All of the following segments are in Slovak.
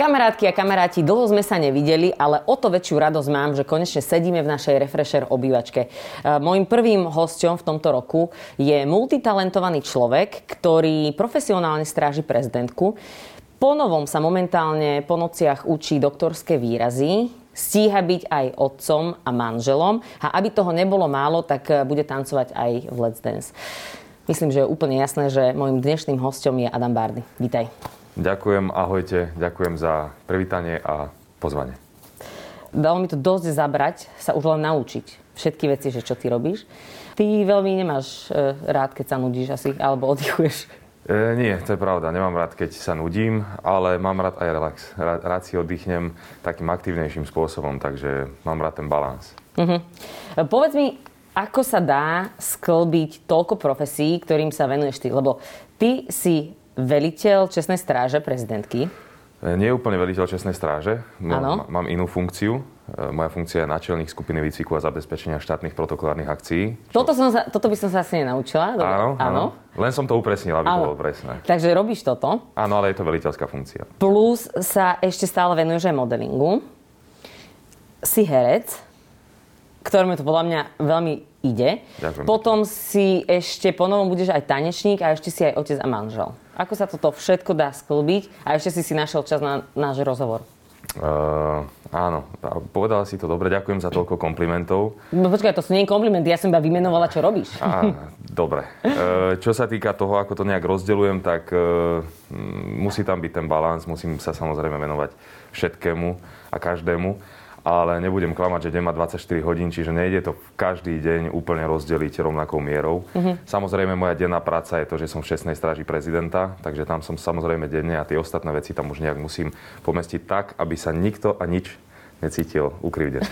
Kamarátky a kamaráti, dlho sme sa nevideli, ale o to väčšiu radosť mám, že konečne sedíme v našej Refresher obývačke. E, Mojím prvým hosťom v tomto roku je multitalentovaný človek, ktorý profesionálne stráži prezidentku. Po novom sa momentálne po nociach učí doktorské výrazy, stíha byť aj otcom a manželom a aby toho nebolo málo, tak e, bude tancovať aj v Let's Dance. Myslím, že je úplne jasné, že môjim dnešným hostom je Adam Bardy. Vítaj. Ďakujem, ahojte, ďakujem za privítanie a pozvanie. Dalo mi to dosť zabrať sa už len naučiť všetky veci, že čo ty robíš. Ty veľmi nemáš e, rád, keď sa nudíš asi, alebo oddychuješ. E, nie, to je pravda. Nemám rád, keď sa nudím, ale mám rád aj relax. Rád, rád si oddychnem takým aktívnejším spôsobom, takže mám rád ten balans. Uh-huh. Povedz mi, ako sa dá sklbiť toľko profesí, ktorým sa venuješ ty? Lebo ty si veliteľ Čestnej stráže prezidentky. E, Nie je úplne veliteľ Čestnej stráže. Áno. Mám, mám inú funkciu. E, Moja funkcia je náčelník skupiny výcviku a zabezpečenia štátnych protokolárnych akcií. Toto, som sa, toto by som sa asi nenaučila. Dobre? Áno, áno. Len som to upresnil, aby to Áno. bolo presné. Takže robíš toto. Áno, ale je to veliteľská funkcia. Plus sa ešte stále venuješ aj modelingu. Si herec, ktorému to podľa mňa veľmi ide. Ďakujem Potom si ešte ponovom budeš aj tanečník a ešte si aj otec a manžel. Ako sa toto všetko dá sklbiť a ešte si si našiel čas na náš rozhovor? Uh, áno, povedala si to dobre, ďakujem za toľko komplimentov. No počkaj, to sú nie komplimenty, ja som iba vymenovala, čo robíš. Á, dobre. E, čo sa týka toho, ako to nejak rozdeľujem, tak mm, musí tam byť ten balans, musím sa samozrejme venovať všetkému a každému, ale nebudem klamať, že deň má 24 hodín, čiže nejde to každý deň úplne rozdeliť rovnakou mierou. Samozrejme, moja denná práca je to, že som v 6. stráži prezidenta, takže tam som samozrejme denne a tie ostatné veci tam už nejak musím pomestiť tak, aby sa nikto a nič necítil ukrivdený.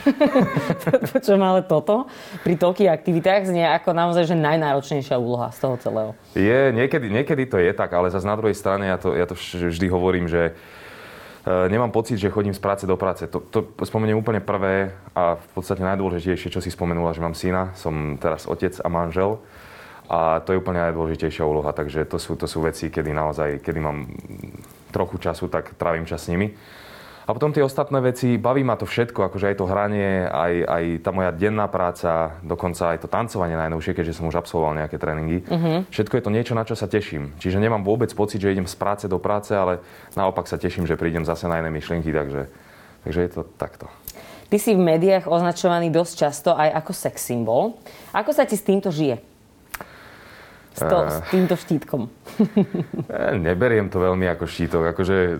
Počujem, ale toto pri toľkých aktivitách znie ako naozaj že najnáročnejšia úloha z toho celého. Je, niekedy, niekedy to je tak, ale zase na druhej strane ja to, ja to vždy hovorím, že nemám pocit, že chodím z práce do práce. To, to spomeniem úplne prvé a v podstate najdôležitejšie, čo si spomenula, že mám syna, som teraz otec a manžel. A to je úplne najdôležitejšia úloha, takže to sú, to sú veci, kedy naozaj, kedy mám trochu času, tak trávim čas s nimi. A potom tie ostatné veci, baví ma to všetko, akože aj to hranie, aj, aj tá moja denná práca, dokonca aj to tancovanie najnovšie, keďže som už absolvoval nejaké tréningy. Všetko je to niečo, na čo sa teším. Čiže nemám vôbec pocit, že idem z práce do práce, ale naopak sa teším, že prídem zase na iné myšlienky, takže, takže je to takto. Ty si v médiách označovaný dosť často aj ako sex symbol. Ako sa ti s týmto žije? S, to, s týmto štítkom. E, Neberiem to veľmi ako štítok, akože e,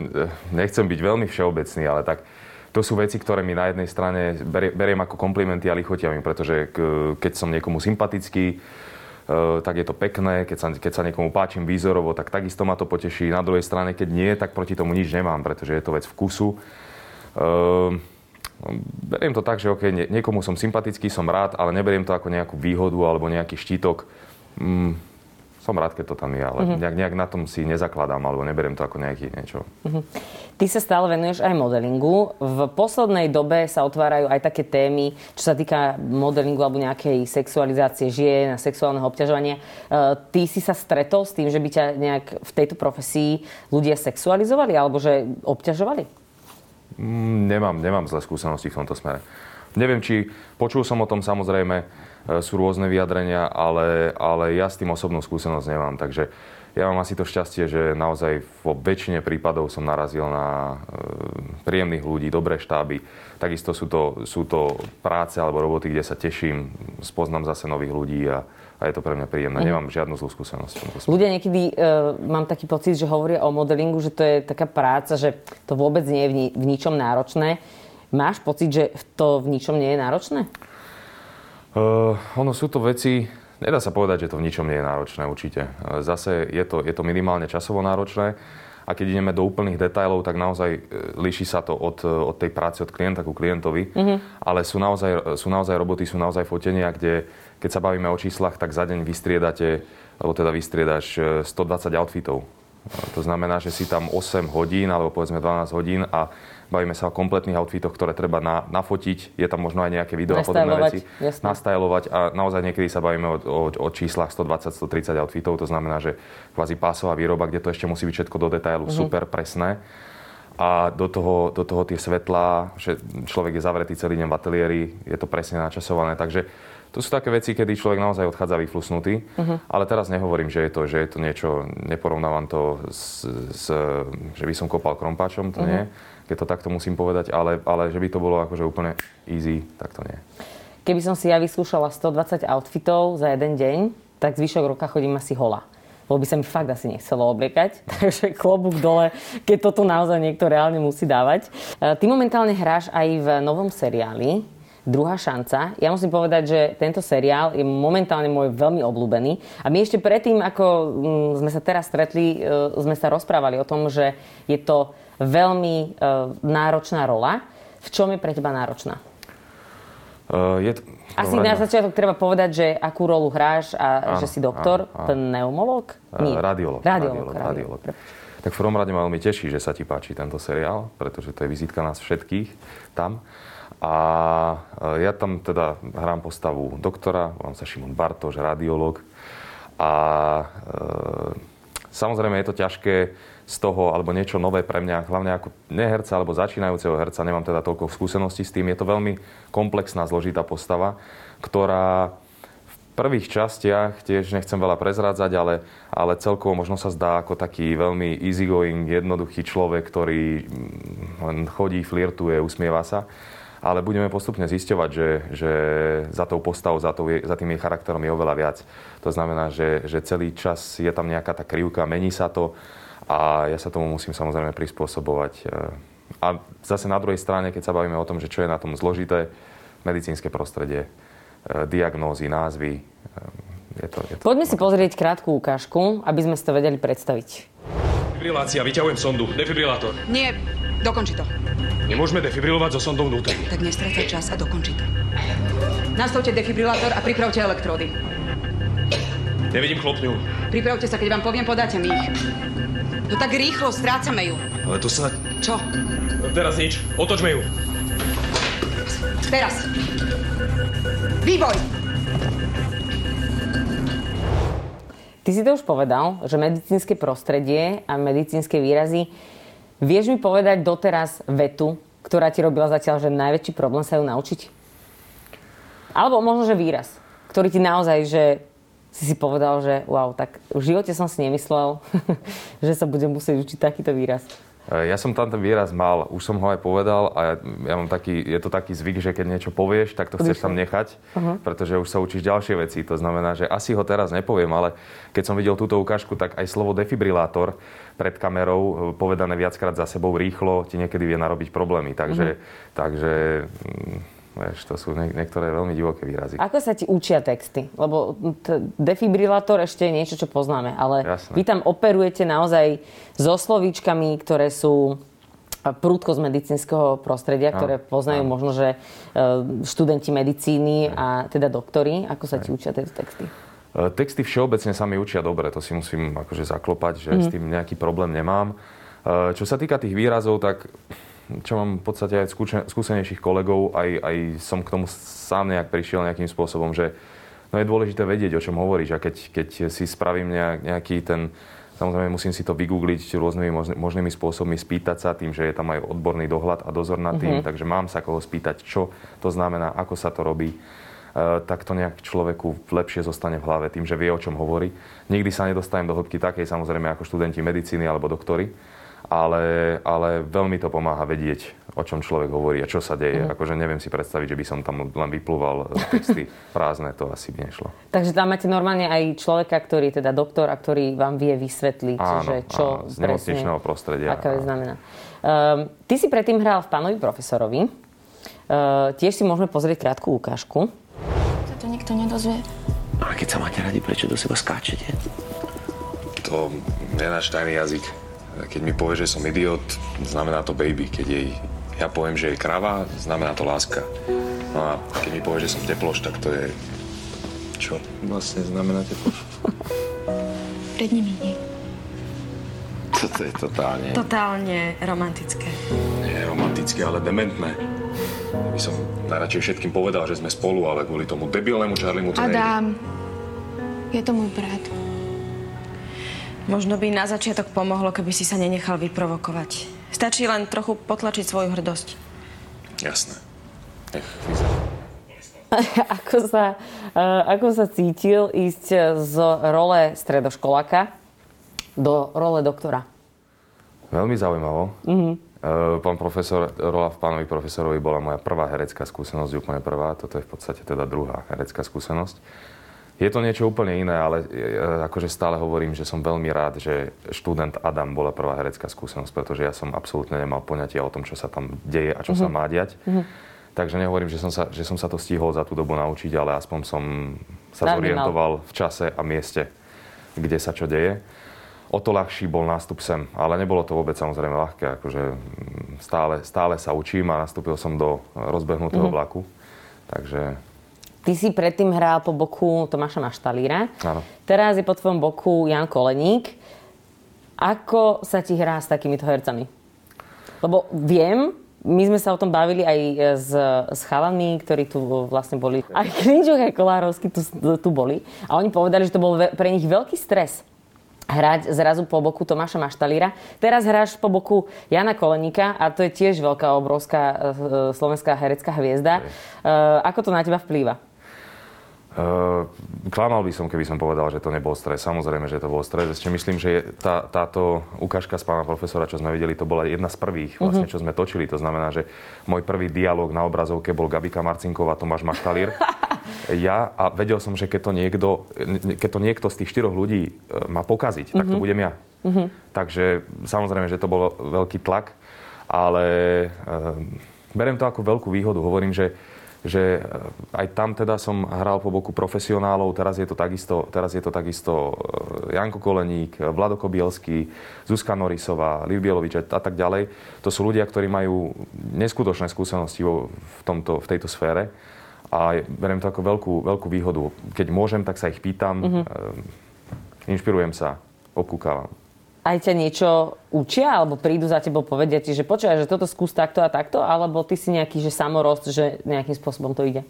nechcem byť veľmi všeobecný, ale tak to sú veci, ktoré mi na jednej strane berie- beriem ako komplimenty a lichotia mi, pretože keď som niekomu sympatický, tak je to pekné, keď sa, keď sa niekomu páčim výzorovo, tak takisto ma to poteší. Na druhej strane, keď nie, tak proti tomu nič nemám, pretože je to vec vkusu. Ehm, Beriem to tak, že okay, nie- niekomu som sympatický, som rád, ale neberiem to ako nejakú výhodu alebo nejaký štítok. Mm, som rád, keď to tam je, ale nejak, nejak na tom si nezakladám alebo neberiem to ako nejaký niečo. Ty sa stále venuješ aj modelingu. V poslednej dobe sa otvárajú aj také témy, čo sa týka modelingu alebo nejakej sexualizácie žien a sexuálneho obťažovania. E, Ty si sa stretol s tým, že by ťa nejak v tejto profesii ľudia sexualizovali alebo že obťažovali? Mm, Nemám, nemám zlé skúsenosti v tomto smere. Neviem, či počul som o tom samozrejme, sú rôzne vyjadrenia, ale, ale ja s tým osobnú skúsenosť nemám. Takže ja mám asi to šťastie, že naozaj vo väčšine prípadov som narazil na e, príjemných ľudí, dobré štáby. Takisto sú to, sú to práce alebo roboty, kde sa teším, spoznám zase nových ľudí a, a je to pre mňa príjemné. Nemám žiadnu zlú skúsenosť. Ľudia niekedy, e, mám taký pocit, že hovoria o modelingu, že to je taká práca, že to vôbec nie je v, ni- v ničom náročné. Máš pocit, že to v ničom nie je náročné? Uh, ono sú to veci, nedá sa povedať, že to v ničom nie je náročné určite. Uh, Zase je to, je to minimálne časovo náročné a keď ideme do úplných detailov, tak naozaj e, líši sa to od, od tej práce od klienta ku klientovi, mm-hmm. ale sú naozaj, sú naozaj roboty, sú naozaj fotenia, kde keď sa bavíme o číslach, tak za deň vystriedate, alebo teda vystriedaš 120 outfitov. To znamená, že si tam 8 hodín, alebo povedzme 12 hodín a bavíme sa o kompletných outfitoch, ktoré treba na, nafotiť. Je tam možno aj nejaké video a podobné veci. Jasne. Nastajlovať a naozaj niekedy sa bavíme o, o, o číslach 120-130 outfitov. To znamená, že kvázi pásová výroba, kde to ešte musí byť všetko do detailu mm-hmm. super presné a do toho, do toho tie svetlá, že človek je zavretý celý deň v ateliéri, je to presne načasované. Takže to sú také veci, kedy človek naozaj odchádza vyflusnutý, uh-huh. ale teraz nehovorím, že je to, že je to niečo, neporovnávam to s, s že by som kopal krompáčom, to uh-huh. nie, keď to takto musím povedať, ale, ale že by to bolo akože úplne easy, tak to nie. Keby som si ja vyskúšala 120 outfitov za jeden deň, tak zvyšok roka chodím asi hola lebo by sa mi fakt asi nechcelo obliekať. Takže klobúk dole, keď toto naozaj niekto reálne musí dávať. E, ty momentálne hráš aj v novom seriáli, Druhá šanca. Ja musím povedať, že tento seriál je momentálne môj veľmi obľúbený. A my ešte predtým, ako mm, sme sa teraz stretli, e, sme sa rozprávali o tom, že je to veľmi e, náročná rola. V čom je pre teba náročná? Uh, je to... Asi na začiatok treba povedať, že akú rolu hráš a áno, že si doktor, áno, áno. pneumolog? Nie. Radiolog. Radiolog. radiolog, radiolog. Tak v prvom rade ma veľmi teší, že sa ti páči tento seriál, pretože to je vizitka nás všetkých tam. A e, ja tam teda hrám postavu doktora, volám sa Šimon Bartoš, radiolog. A e, samozrejme je to ťažké z toho, alebo niečo nové pre mňa, hlavne ako neherca alebo začínajúceho herca, nemám teda toľko skúseností s tým. Je to veľmi komplexná, zložitá postava, ktorá v prvých častiach, tiež nechcem veľa prezrádzať, ale, ale celkovo možno sa zdá ako taký veľmi easygoing, jednoduchý človek, ktorý mm, len chodí, flirtuje, usmieva sa ale budeme postupne zisťovať, že, že za tou postavou, za, tou, za tým jej charakterom je oveľa viac. To znamená, že, že celý čas je tam nejaká tá krivka, mení sa to a ja sa tomu musím samozrejme prispôsobovať. A zase na druhej strane, keď sa bavíme o tom, že čo je na tom zložité, medicínske prostredie, diagnózy, názvy. Je to, je to Poďme si pozrieť krátku ukážku, aby sme si to vedeli predstaviť. Defibrilácia, vyťahujem sondu. Defibrilátor. Nie, dokonči to. Nemôžeme defibrilovať so sondou vnútri. Tak nestrácaj čas a dokonči to. Nastavte defibrilátor a pripravte elektrody. Nevidím chlopňu. Pripravte sa, keď vám poviem, podáte mi ich. No tak rýchlo, strácame ju. Ale to sa... Čo? Teraz nič. Otočme ju. Teraz. Výboj! Ty si to už povedal, že medicínske prostredie a medicínske výrazy Vieš mi povedať doteraz vetu, ktorá ti robila zatiaľ, že najväčší problém sa ju naučiť? Alebo možno, že výraz, ktorý ti naozaj, že si si povedal, že wow, tak v živote som si nemyslel, že sa budem musieť učiť takýto výraz. Ja som tam ten výraz mal, už som ho aj povedal a ja, ja mám taký, je to taký zvyk, že keď niečo povieš, tak to chceš tam nechať, uh-huh. pretože už sa učíš ďalšie veci. To znamená, že asi ho teraz nepoviem, ale keď som videl túto ukážku, tak aj slovo defibrilátor pred kamerou, e, povedané viackrát za sebou rýchlo, ti niekedy vie narobiť problémy. Takže, uh-huh. takže mm, Vieš, to sú niektoré veľmi divoké výrazy. Ako sa ti učia texty? Lebo t- defibrilátor ešte je niečo, čo poznáme, ale Jasné. vy tam operujete naozaj so slovíčkami, ktoré sú prúdko z medicínskeho prostredia, ktoré poznajú no. možno, že e, študenti medicíny a teda doktori. Ako sa ti učia tieto texty? E, texty všeobecne sa mi učia dobre, to si musím akože zaklopať, že mm. s tým nejaký problém nemám. E, čo sa týka tých výrazov, tak čo mám v podstate aj skúsenejších kolegov, aj, aj som k tomu sám nejak prišiel nejakým spôsobom, že no je dôležité vedieť, o čom hovoríš. A keď, keď si spravím nejak, nejaký ten, samozrejme musím si to vygoogliť rôznymi možnými spôsobmi, spýtať sa tým, že je tam aj odborný dohľad a dozor nad tým, mm-hmm. takže mám sa koho spýtať, čo to znamená, ako sa to robí uh, tak to nejak človeku lepšie zostane v hlave tým, že vie, o čom hovorí. Nikdy sa nedostanem do hĺbky takej, samozrejme, ako študenti medicíny alebo doktory, ale, ale veľmi to pomáha vedieť, o čom človek hovorí a čo sa deje. Mm. Akože neviem si predstaviť, že by som tam len vyplúval texty prázdne, to asi by nešlo. Takže tam máte normálne aj človeka, ktorý teda doktor a ktorý vám vie vysvetliť, áno, že čo áno, z nemocničného prostredia. Aká vec znamená. Um, ty si predtým hral v Pánovi profesorovi. Uh, tiež si môžeme pozrieť krátku ukážku. Sa to nikto nedozvie. A keď sa máte radi, prečo do seba skáčete? To je náš tajný jazyk Keď mi povie, že som idiot, znamená to baby. Keď jej ja poviem, že je krava, znamená to láska. No a keď mi povie, že som teploš, tak to je... Čo vlastne znamená teploš? Pred nimi nie. Toto je totálne... Totálne romantické. Nie romantické, ale dementné. By som najradšej všetkým povedal, že sme spolu, ale kvôli tomu debilnému Charliemu to nejde. Adam, je to môj brat. Možno by na začiatok pomohlo, keby si sa nenechal vyprovokovať. Stačí len trochu potlačiť svoju hrdosť. Jasné. Nech ako, sa, eh, ako sa cítil ísť z role stredoškoláka do role doktora? Veľmi zaujímavo. Mm-hmm. Pán profesor, rola v pánovi profesorovi bola moja prvá herecká skúsenosť, úplne prvá. Toto je v podstate teda druhá herecká skúsenosť. Je to niečo úplne iné, ale e, akože stále hovorím, že som veľmi rád, že študent Adam bola prvá herecká skúsenosť, pretože ja som absolútne nemal poňatia o tom, čo sa tam deje a čo mm-hmm. sa má diať. Mm-hmm. Takže nehovorím, že som, sa, že som sa to stihol za tú dobu naučiť, ale aspoň som sa zorientoval v čase a mieste, kde sa čo deje o to ľahší bol nástup sem. Ale nebolo to vôbec samozrejme ľahké. Akože mm, stále, stále sa učím a nastúpil som do rozbehnutého mm-hmm. vlaku. Takže... Ty si predtým hral po boku Tomáša Maštalíra. Áno. Teraz je po tvojom boku Jan Koleník. Ako sa ti hrá s takýmito hercami? Lebo viem, my sme sa o tom bavili aj s, s chalami, ktorí tu vlastne boli. Aj Klinčuk, aj Kolárovský tu, tu boli. A oni povedali, že to bol pre nich veľký stres hrať zrazu po boku Tomáša Maštalíra. Teraz hráš po boku Jana Koleníka a to je tiež veľká, obrovská e, slovenská herecká hviezda. E, ako to na teba vplýva? Uh, klamal by som, keby som povedal, že to nebol stres. Samozrejme, že to bol stres. Ešte myslím, že tá, táto ukážka z pána profesora, čo sme videli, to bola jedna z prvých, vlastne, čo sme točili. To znamená, že môj prvý dialog na obrazovke bol Gabika Marcinková, Tomáš Maštalír. ja a vedel som, že keď to niekto, keď to niekto z tých štyroch ľudí e, má pokaziť, mm-hmm. tak to mhm. budem ja. Mm-hmm. Takže samozrejme, že to bol veľký tlak, ale e, beriem to ako veľkú výhodu. Hovorím, že že e, aj tam teda som hral po boku profesionálov, teraz je to takisto, teraz je to takisto e, Janko Koleník, Vlado Kobielský, Zuzka Norisová, Liv Bielovič a tak ďalej. To sú ľudia, ktorí majú neskutočné skúsenosti vo, v, tomto, v tejto sfére a beriem to ako veľkú, veľkú výhodu. Keď môžem, tak sa ich pýtam, mm-hmm. inšpirujem sa, obkúkávam. Aj ťa niečo učia, alebo prídu za tebou povedia ti, že počúvaj, že toto skús takto a takto, alebo ty si nejaký, že samorost, že nejakým spôsobom to ide?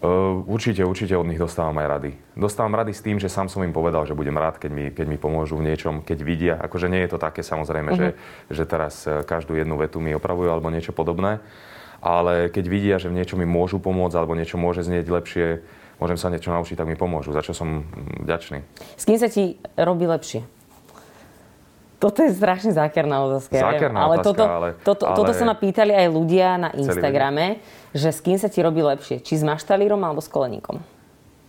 Uh, určite, určite od nich dostávam aj rady. Dostávam rady s tým, že sám som im povedal, že budem rád, keď mi, keď mi pomôžu v niečom, keď vidia. Akože nie je to také samozrejme, uh-huh. že, že teraz e, každú jednu vetu mi opravujú alebo niečo podobné ale keď vidia, že v niečo mi môžu pomôcť alebo niečo môže znieť lepšie, môžem sa niečo naučiť, tak mi pomôžu, za čo som vďačný. S kým sa ti robí lepšie? Toto je strašne zákerná otázka. Zákerná ale otázka, toto, ale, toto, ale... toto sa ma pýtali aj ľudia na Instagrame, že s kým sa ti robí lepšie? Či s maštalírom alebo s koleníkom?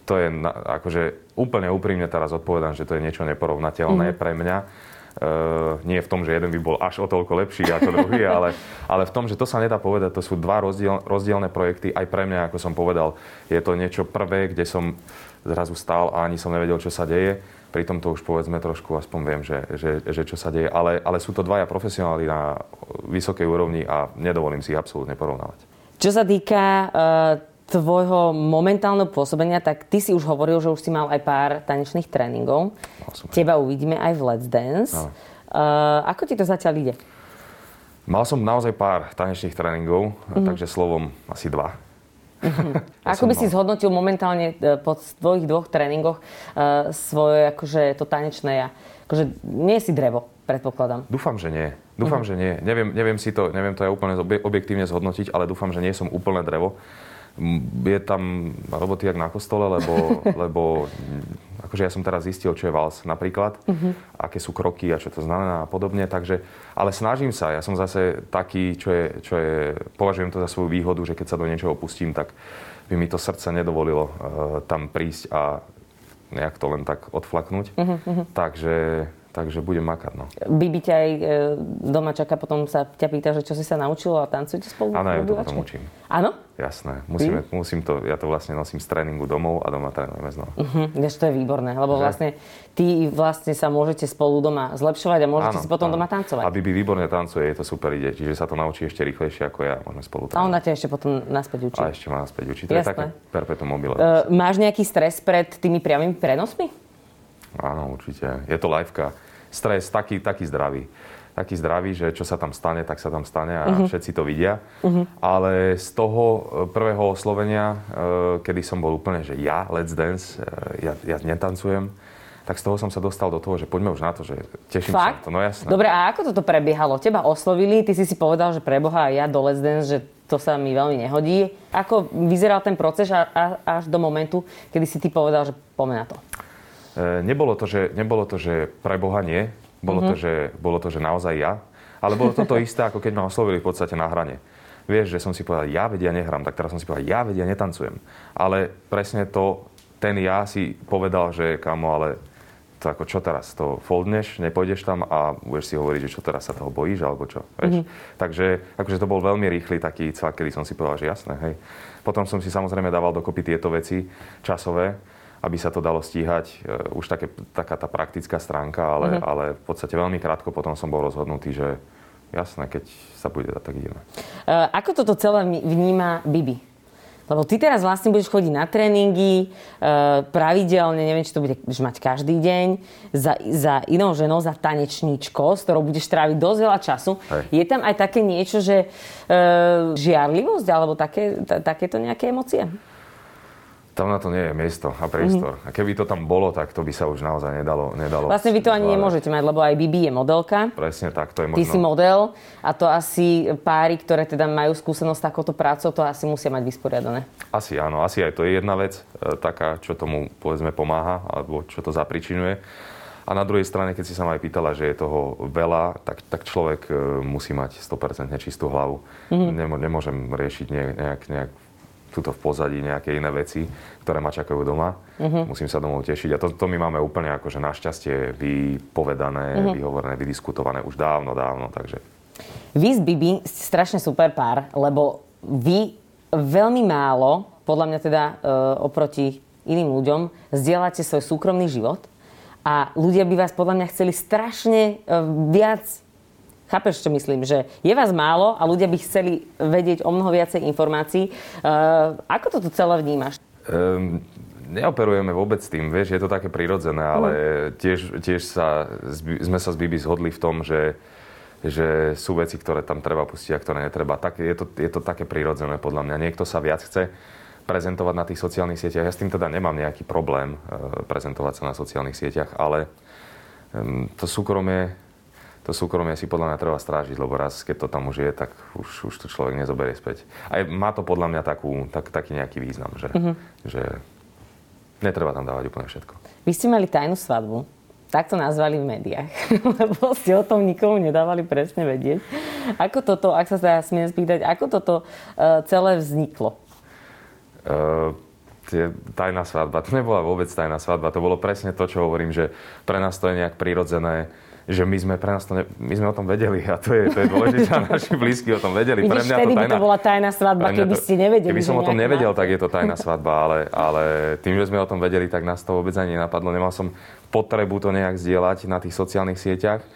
To je akože úplne úprimne teraz odpovedám, že to je niečo neporovnateľné mm-hmm. pre mňa Uh, nie v tom, že jeden by bol až o toľko lepší ako druhý, ale, ale v tom, že to sa nedá povedať, to sú dva rozdiel, rozdielne projekty. Aj pre mňa, ako som povedal, je to niečo prvé, kde som zrazu stál a ani som nevedel, čo sa deje. Pritom to už povedzme trošku, aspoň viem, že, že, že čo sa deje. Ale, ale sú to dvaja profesionáli na vysokej úrovni a nedovolím si ich absolútne porovnávať. Čo sa týka uh tvojho momentálneho pôsobenia, tak ty si už hovoril, že už si mal aj pár tanečných tréningov. No, Teba uvidíme aj v Let's Dance. No. Uh, ako ti to zatiaľ ide? Mal som naozaj pár tanečných tréningov, mm-hmm. takže slovom asi dva. Mm-hmm. Ako by mal... si zhodnotil momentálne e, po tvojich dvoch tréningoch uh, svoje akože to tanečné ja? Akože nie si drevo, predpokladám. Dúfam, že nie. Dúfam, mm-hmm. že nie. Neviem, neviem si to, neviem to ja úplne objektívne zhodnotiť, ale dúfam, že nie som úplne drevo je tam roboty jak na kostole, lebo, lebo akože ja som teraz zistil, čo je vals napríklad, uh-huh. aké sú kroky a čo to znamená a podobne, takže, ale snažím sa, ja som zase taký, čo je, čo je, považujem to za svoju výhodu, že keď sa do niečoho pustím, tak by mi to srdce nedovolilo uh, tam prísť a nejak to len tak odflaknúť. Uh-huh. Takže, takže budem makať, no. Bibi ťa aj e, doma čaká, potom sa ťa pýta, že čo si sa naučila a tancujete spolu? Áno, ja to potom učím. Áno? Jasné, musíme, musím to, ja to vlastne nosím z tréningu domov a doma trénujeme znova. Hm, vieš, to je výborné, lebo Že? vlastne ty vlastne sa môžete spolu doma zlepšovať a môžete Áno, si potom áno. doma tancovať. A Bibi výborne tancuje, je to super ide, čiže sa to naučí ešte rýchlejšie ako ja, môžeme spolu A trénovať. ona ťa ešte potom naspäť učí. A ešte ma naspäť učí. To je Jasné. také perpetuum mobile. Uh, máš nejaký stres pred tými priamými prenosmi? Áno, určite. Je to liveka. Stres taký, taký zdravý. Taký zdravý, že čo sa tam stane, tak sa tam stane a Mhm. všetci to vidia. Ale z toho e, prvého oslovenia, e, kedy som bol úplne, že ja, let's dance, e, ja, ja netancujem, tak z toho som sa dostal do toho, že poďme už na to, že teším Fakt? sa na to. No jasné. Dobre, a ako toto prebiehalo? Teba oslovili, ty si si povedal, že preboha ja do Let's Dance, že to sa mi veľmi nehodí. Ako vyzeral ten proces až do momentu, kedy si ty povedal, že poďme na to? E, nebolo, to, že, nebolo to, že pre Boha nie, bolo, Mhm. to, že, bolo to, že naozaj ja, ale bolo to to isté, ako keď ma oslovili v podstate na hrane. Vieš, že som si povedal, ja vedia nehrám, tak teraz som si povedal, ja vedia netancujem. Ale presne to, ten ja si povedal, že kamo, ale to ako čo teraz, to foldneš, nepôjdeš tam a budeš si hovoriť, že čo teraz sa toho bojíš, alebo čo, vieš. Takže akože to bol veľmi rýchly taký cvak, kedy som si povedal, že jasné, hej. Potom som si samozrejme dával dokopy tieto veci časové, aby sa to dalo stíhať. E, už také, taká tá praktická stránka, ale, ale v podstate veľmi krátko potom som bol rozhodnutý, že jasné, keď sa bude dať, tak ideme. Uh, ako toto celé vní- vníma Bibi? Lebo ty teraz vlastne budeš chodiť na tréningy uh, pravidelne, neviem, či to budeš mať každý deň, za, za inou ženou, za tanečníčkou, s ktorou budeš tráviť dosť veľa času. Hej. Je tam aj také niečo, že uh, žiarlivosť alebo také, ta, takéto nejaké emócie? Tam na to nie je miesto a priestor. A keby to tam bolo, tak to by sa už naozaj nedalo. nedalo Vlastne vy to ani nemôžete mať, lebo aj Bibi je modelka. Presne tak, to je Ty možno... si model a to asi páry, ktoré teda majú skúsenosť s takouto prácou, to asi musia mať vysporiadané. Asi áno, asi aj to je jedna vec, e, taká, čo tomu povedzme pomáha, alebo čo to zapričinuje. A na druhej strane, keď si sa ma aj pýtala, že je toho veľa, tak, tak človek e, musí mať 100% čistú hlavu. Nemo, nemôžem riešiť ne, nejak, nejak tuto v pozadí nejaké iné veci, ktoré ma čakajú doma. Musím sa domov tešiť. A to, to my máme úplne akože našťastie vypovedané, vyhovorené, vydiskutované už dávno, dávno. Takže Vy s Bibi ste strašne super pár, lebo vy veľmi málo, podľa mňa teda e, oproti iným ľuďom, zdieľate svoj súkromný život a ľudia by vás podľa mňa chceli strašne e, viac Chápeš, čo myslím? Že je vás málo a ľudia by chceli vedieť o mnoho viacej informácií. E, ako toto celé vnímaš? Um, neoperujeme vôbec tým, vieš, je to také prirodzené, ale tiež, tiež sa, sme sa s Bibi zhodli v tom, že, že sú veci, ktoré tam treba pustiť a ktoré netreba. Tak, je, to, je to také prirodzené podľa mňa. Niekto sa viac chce prezentovať na tých sociálnych sieťach. Ja s tým teda nemám nejaký problém e, prezentovať sa na sociálnych sieťach, ale um, to súkromie to súkromie si podľa mňa treba strážiť, lebo raz, keď to tam už je, tak už, už to človek nezoberie späť. A je- má to podľa mňa takú, tak, taký nejaký význam, že, že netreba tam dávať úplne všetko. Vy ste mali tajnú svadbu. Tak to nazvali v médiách, lebo ste o tom nikomu nedávali presne vedieť. Ako toto, ak sa teda smiem spýtať, ako toto uh, celé vzniklo? Uh, tie, tajná svadba, to nebola vôbec tajná svadba, to bolo presne to, čo hovorím, že pre nás to je nejak prirodzené, že my sme, pre nás to ne, my sme o tom vedeli a to je, to je dôležité a naši blízki o tom vedeli. pre Vidíš, mňa vtedy to by tajná, to bola tajná svadba, pre mňa keby to- ste nevedeli. Keby som o tom nevedel, má. tak je to tajná svadba, ale, ale tým, že sme o tom vedeli, tak nás to vôbec ani nenapadlo. Nemal som potrebu to nejak zdieľať na tých sociálnych sieťach.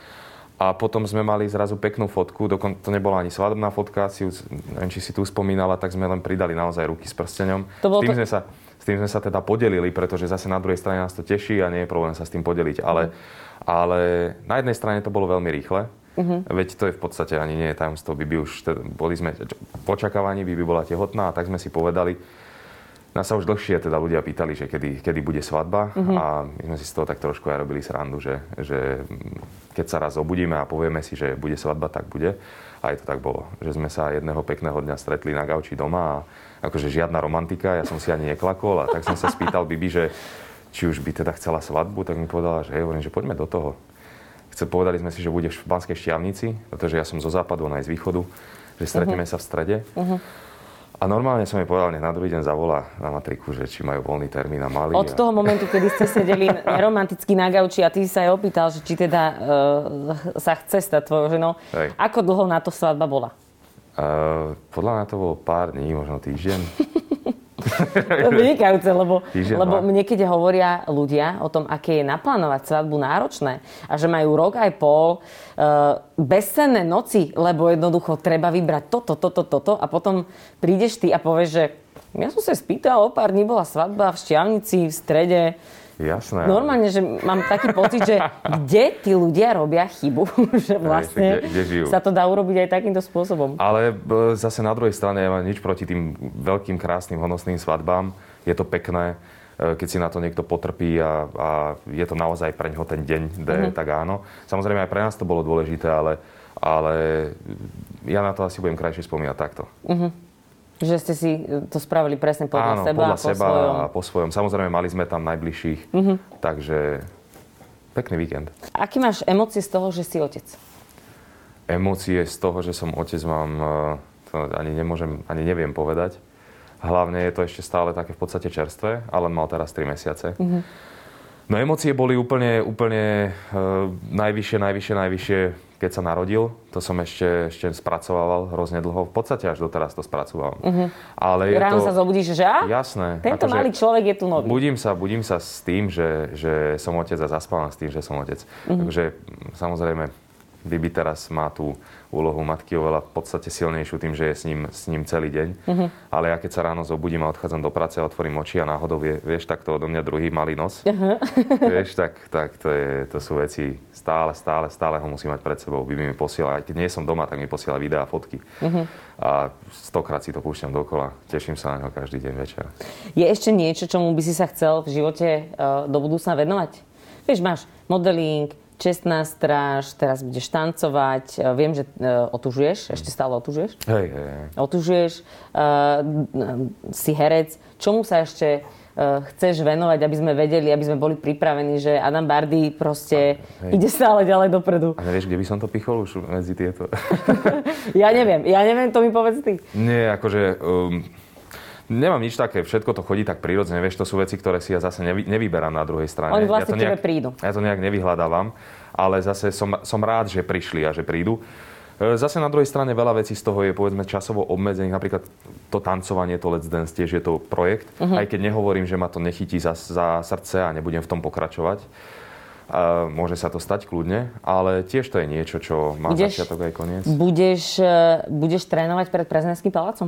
A potom sme mali zrazu peknú fotku, dokon, to nebola ani svadobná fotka, si ju, neviem, či si tu spomínala, tak sme len pridali naozaj ruky s prstenom. To bolo s, tým to- sme sa, s tým sme sa teda podelili, pretože zase na druhej strane nás to teší a nie je problém sa s tým podeliť. Ale, ale na jednej strane to bolo veľmi rýchle, Veď to je v podstate ani nie je tajomstvo. Bibi už, boli sme v očakávaní, Bibi bola tehotná a tak sme si povedali, nás sa už dlhšie teda ľudia pýtali, že kedy, kedy bude svadba a my sme si z toho tak trošku aj robili srandu, že, že keď sa raz obudíme a povieme si, že bude svadba, tak bude. A aj to tak bolo. Že sme sa jedného pekného dňa stretli na gauči doma a akože žiadna romantika, ja som si ani neklakol a tak som sa spýtal Bibi, že či už by teda chcela svadbu, tak mi povedala, že hej, hovorím, že poďme do toho. Chce, povedali sme si, že budeš v Banskej Štiavnici, pretože ja som zo západu, ona je z východu, že stretneme sa v strede. A normálne som jej povedal, nech na druhý deň zavolá na matriku, že či majú voľný termín a mali. Od a... toho momentu, kedy ste sedeli neromanticky na gauči a ty sa jej opýtal, že či teda uh, sa chce stať tvojou ženou, Hej. ako dlho na to svadba bola? Uh, podľa mňa to bolo pár dní, možno týždeň. Vynikajúce, lebo, Týždeň, lebo mne keď hovoria ľudia o tom, aké je naplánovať svadbu náročné a že majú rok aj pol uh, bezcenné noci, lebo jednoducho treba vybrať toto, toto, toto a potom prídeš ty a povieš, že ja som sa spýtal, o pár dní bola svadba v Šťavnici, v strede. Jasné. Normálne, že mám taký pocit, že kde tí ľudia robia chybu, že vlastne kde- kde žijú. sa to dá urobiť aj takýmto spôsobom. Ale b- zase na druhej strane ja mám nič proti tým veľkým, krásnym, honosným svadbám. Je to pekné, e, keď si na to niekto potrpí a, a je to naozaj pre neho ten deň D, Mhm. tak áno. Samozrejme aj pre nás to bolo dôležité, ale, ale ja na to asi budem krajšie spomínať takto. Že ste si to spravili presne podľa áno, seba podľa a po seba svojom. a po svojom. Samozrejme mali sme tam najbližších, Mhm. takže pekný víkend. Aký máš emócie z toho, že si otec? Emócie z toho, že som otec, mám, e, to ani nemôžem, ani neviem povedať. Hlavne je to ešte stále také v podstate čerstvé, ale mal teraz 3 mesiace. No emócie boli úplne, úplne uh, najvyššie, najvyššie, najvyššie, keď sa narodil. To som ešte, ešte spracovával hrozne dlho. V podstate až doteraz to spracovávam. Ale je Ráno to... sa zobudíš, že á, Jasné. tento akože- malý človek je tu nový. Budím sa, budím sa s tým, že, že som otec a zaspávam s tým, že som otec. Takže mm, samozrejme, Bibi teraz má tú úlohu matky oveľa v podstate silnejšiu tým, že je s ním, s ním celý deň. Ale ja keď sa ráno zobudím a odchádzam do práce a otvorím oči a náhodou vie, vieš, tak to odo mňa druhý malý nos. vieš, tak, tak to, je, to sú veci stále, stále, stále ho musím mať pred sebou. Bibi mi posiela, aj keď nie som doma, tak mi posiela videá, fotky. A stokrát si to púšťam dokola. Teším sa na ňo každý deň večer. Je ešte niečo, čomu by si sa chcel v živote uh, do budúcna venovať? Vieš, máš modeling, čestná stráž, teraz budeš tancovať, uh, viem, že uh, otužuješ, ešte stále otužuješ? Hej, hej, hej. Otužuješ, uh, si herec. Čomu sa ešte chceš venovať, aby sme vedeli, aby sme boli pripravení, že Adam Bardy proste Hej. ide stále ďalej dopredu. A nevieš, kde by som to pichol už medzi tieto? Ja neviem, ja neviem, to mi povedz ty. Nie, akože... Um, nemám nič také, všetko to chodí tak prírodzene, vieš, to sú veci, ktoré si ja zase nevy, nevyberám na druhej strane. Oni vlastne ja to nejak, prídu. Ja to nejak nevyhľadávam, ale zase som, som rád, že prišli a že prídu. E, Zase na druhej strane veľa vecí z toho je povedzme časovo obmedzených. Napríklad to tancovanie, to Let's Dance tiež je to projekt. Mhm. Aj keď nehovorím, že ma to nechytí za, za srdce a nebudem v tom pokračovať. A môže sa to stať kľudne, ale tiež to je niečo, čo má Budeš- začiatok aj koniec. Budeš, uh, budeš trénovať pred prezidentským palácom?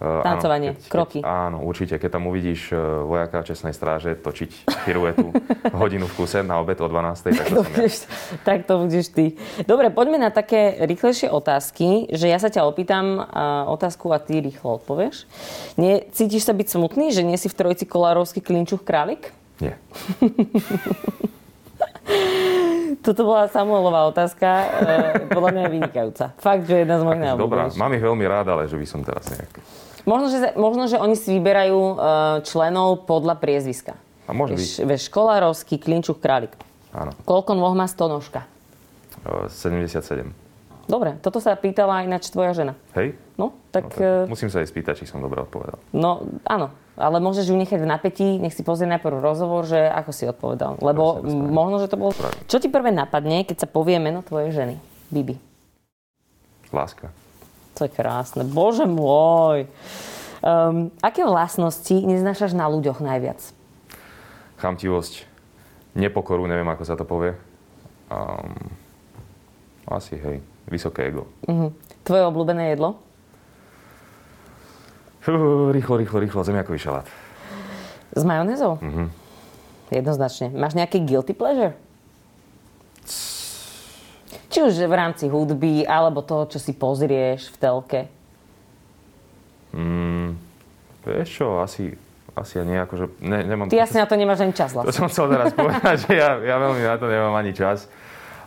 Tancovanie, áno, kroky. áno, určite. Keď tam uvidíš uh, vojaka čestnej stráže točiť piruetu hodinu v kuse na obed o 12. tak To to som ja. budeš, tak to budeš ty. Dobre, poďme na také rýchlejšie otázky, že ja sa ťa opýtam uh, otázku a ty rýchlo odpovieš. Nie, cítiš sa byť smutný, že nie si v trojici Kolárovský klinčuch králik? Nie. Toto bola Samuelová otázka, uh, podľa mňa je vynikajúca. Fakt, že jedna z mojich Dobrá, najobľúbenejších. mám ich veľmi rád, ale že by som teraz nejak... Možno že, možno, že oni si vyberajú uh, členov podľa priezviska. A môže Vieš, vieš Kolárovský, Klinčuch, Králik. Áno. Koľko nôh má stonožka? Uh, 77. Dobre, toto sa pýtala ináč tvoja žena. Hej? No, tak... No, tak eh, musím sa jej spýtať, či som dobre odpovedal. No, áno. Ale môžeš ju nechať v napätí, nech si pozrie najprv rozhovor, že ako si odpovedal. Lebo m, možno, že to bolo... Čo ti prvé napadne, keď sa povie meno tvojej ženy? Bibi. Láska. To je krásne. Bože môj. Um, aké vlastnosti neznášaš na ľuďoch najviac? Chamtivosť, nepokoru, neviem, ako sa to povie. Um, asi, hej, vysoké ego. Mhm. Tvoje obľúbené jedlo? Fú, rýchlo, rýchlo, rýchlo, zemiakový šalát. S majonézou? Mhm. Jednoznačne. Máš nejaký guilty pleasure? Či už v rámci hudby, alebo toho, čo si pozrieš v telke. Mm, vieš čo, asi, asi ani akože, ne, nemám... Ty asi na to nemáš ani čas, To vlastne. som chcel teraz povedať, že ja, ja veľmi na to nemám ani čas.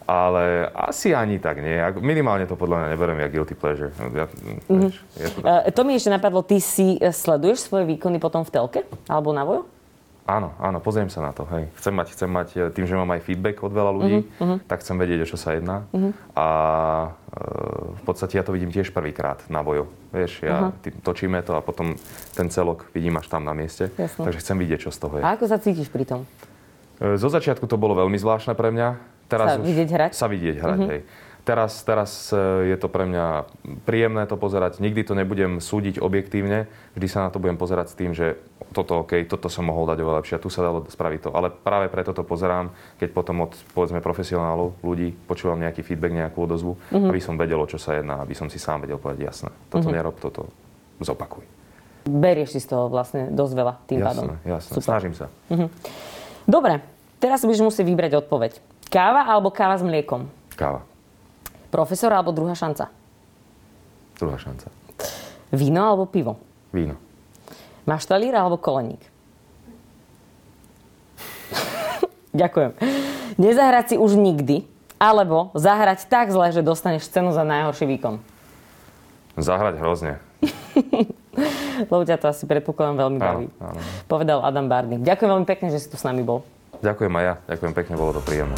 Ale asi ani tak nie. Minimálne to podľa mňa neberiem jak guilty pleasure. Ja, Mhm. vieš, je to tak. Uh, to mi ešte napadlo, ty si sleduješ svoje výkony potom v telke? Alebo na vojo? Áno, áno, pozriem sa na to. Hej. Chcem mať, chcem mať, e, tým, že mám aj feedback od veľa ľudí, uh-huh, tak chcem vedieť, o čo sa jedná. Uh-huh. A e, v podstate ja to vidím tiež prvýkrát na boju. Vieš, ja uh-huh. tým, točíme to a potom ten celok vidím až tam na mieste. Jasne. Takže chcem vidieť, čo z toho je. A ako sa cítiš pri tom? E, Zo začiatku to bolo veľmi zvláštne pre mňa. Sa Teraz vidieť hrať? Sa vidieť hrať, hej. Teraz, teraz e, je to pre mňa príjemné to pozerať. Nikdy to nebudem súdiť objektívne. Vždy sa na to budem pozerať s tým, že toto OK, toto som mohol dať oveľa lepšie a tu sa dalo spraviť to. Ale práve preto to pozerám, keď potom od, povedzme, profesionálov, ľudí, počúvam nejaký feedback, nejakú odozvu, aby som vedel, o čo sa jedná, aby som si sám vedel povedať jasné. Toto nerob, toto zopakuj. Berieš si z toho vlastne dosť veľa tým pádom. Jasné, jasné. Super. Snažím sa. Dobre, teraz budeš musieť vybrať odpoveď. Káva alebo káva s mliekom? Káva. Profesor alebo druhá šanca? Druhá šanca. Víno alebo pivo? Víno. Maštalír alebo koleník? Ďakujem. Nezahrať si už nikdy, alebo zahrať tak zle, že dostaneš cenu za najhorší výkon. Zahrať hrozne. Lebo ťa to asi predpokladám veľmi Áno, baví. áno. Povedal Adam Bardy. Ďakujem veľmi pekne, že si tu s nami bol. Ďakujem aj ja. Ďakujem pekne, bolo to príjemné.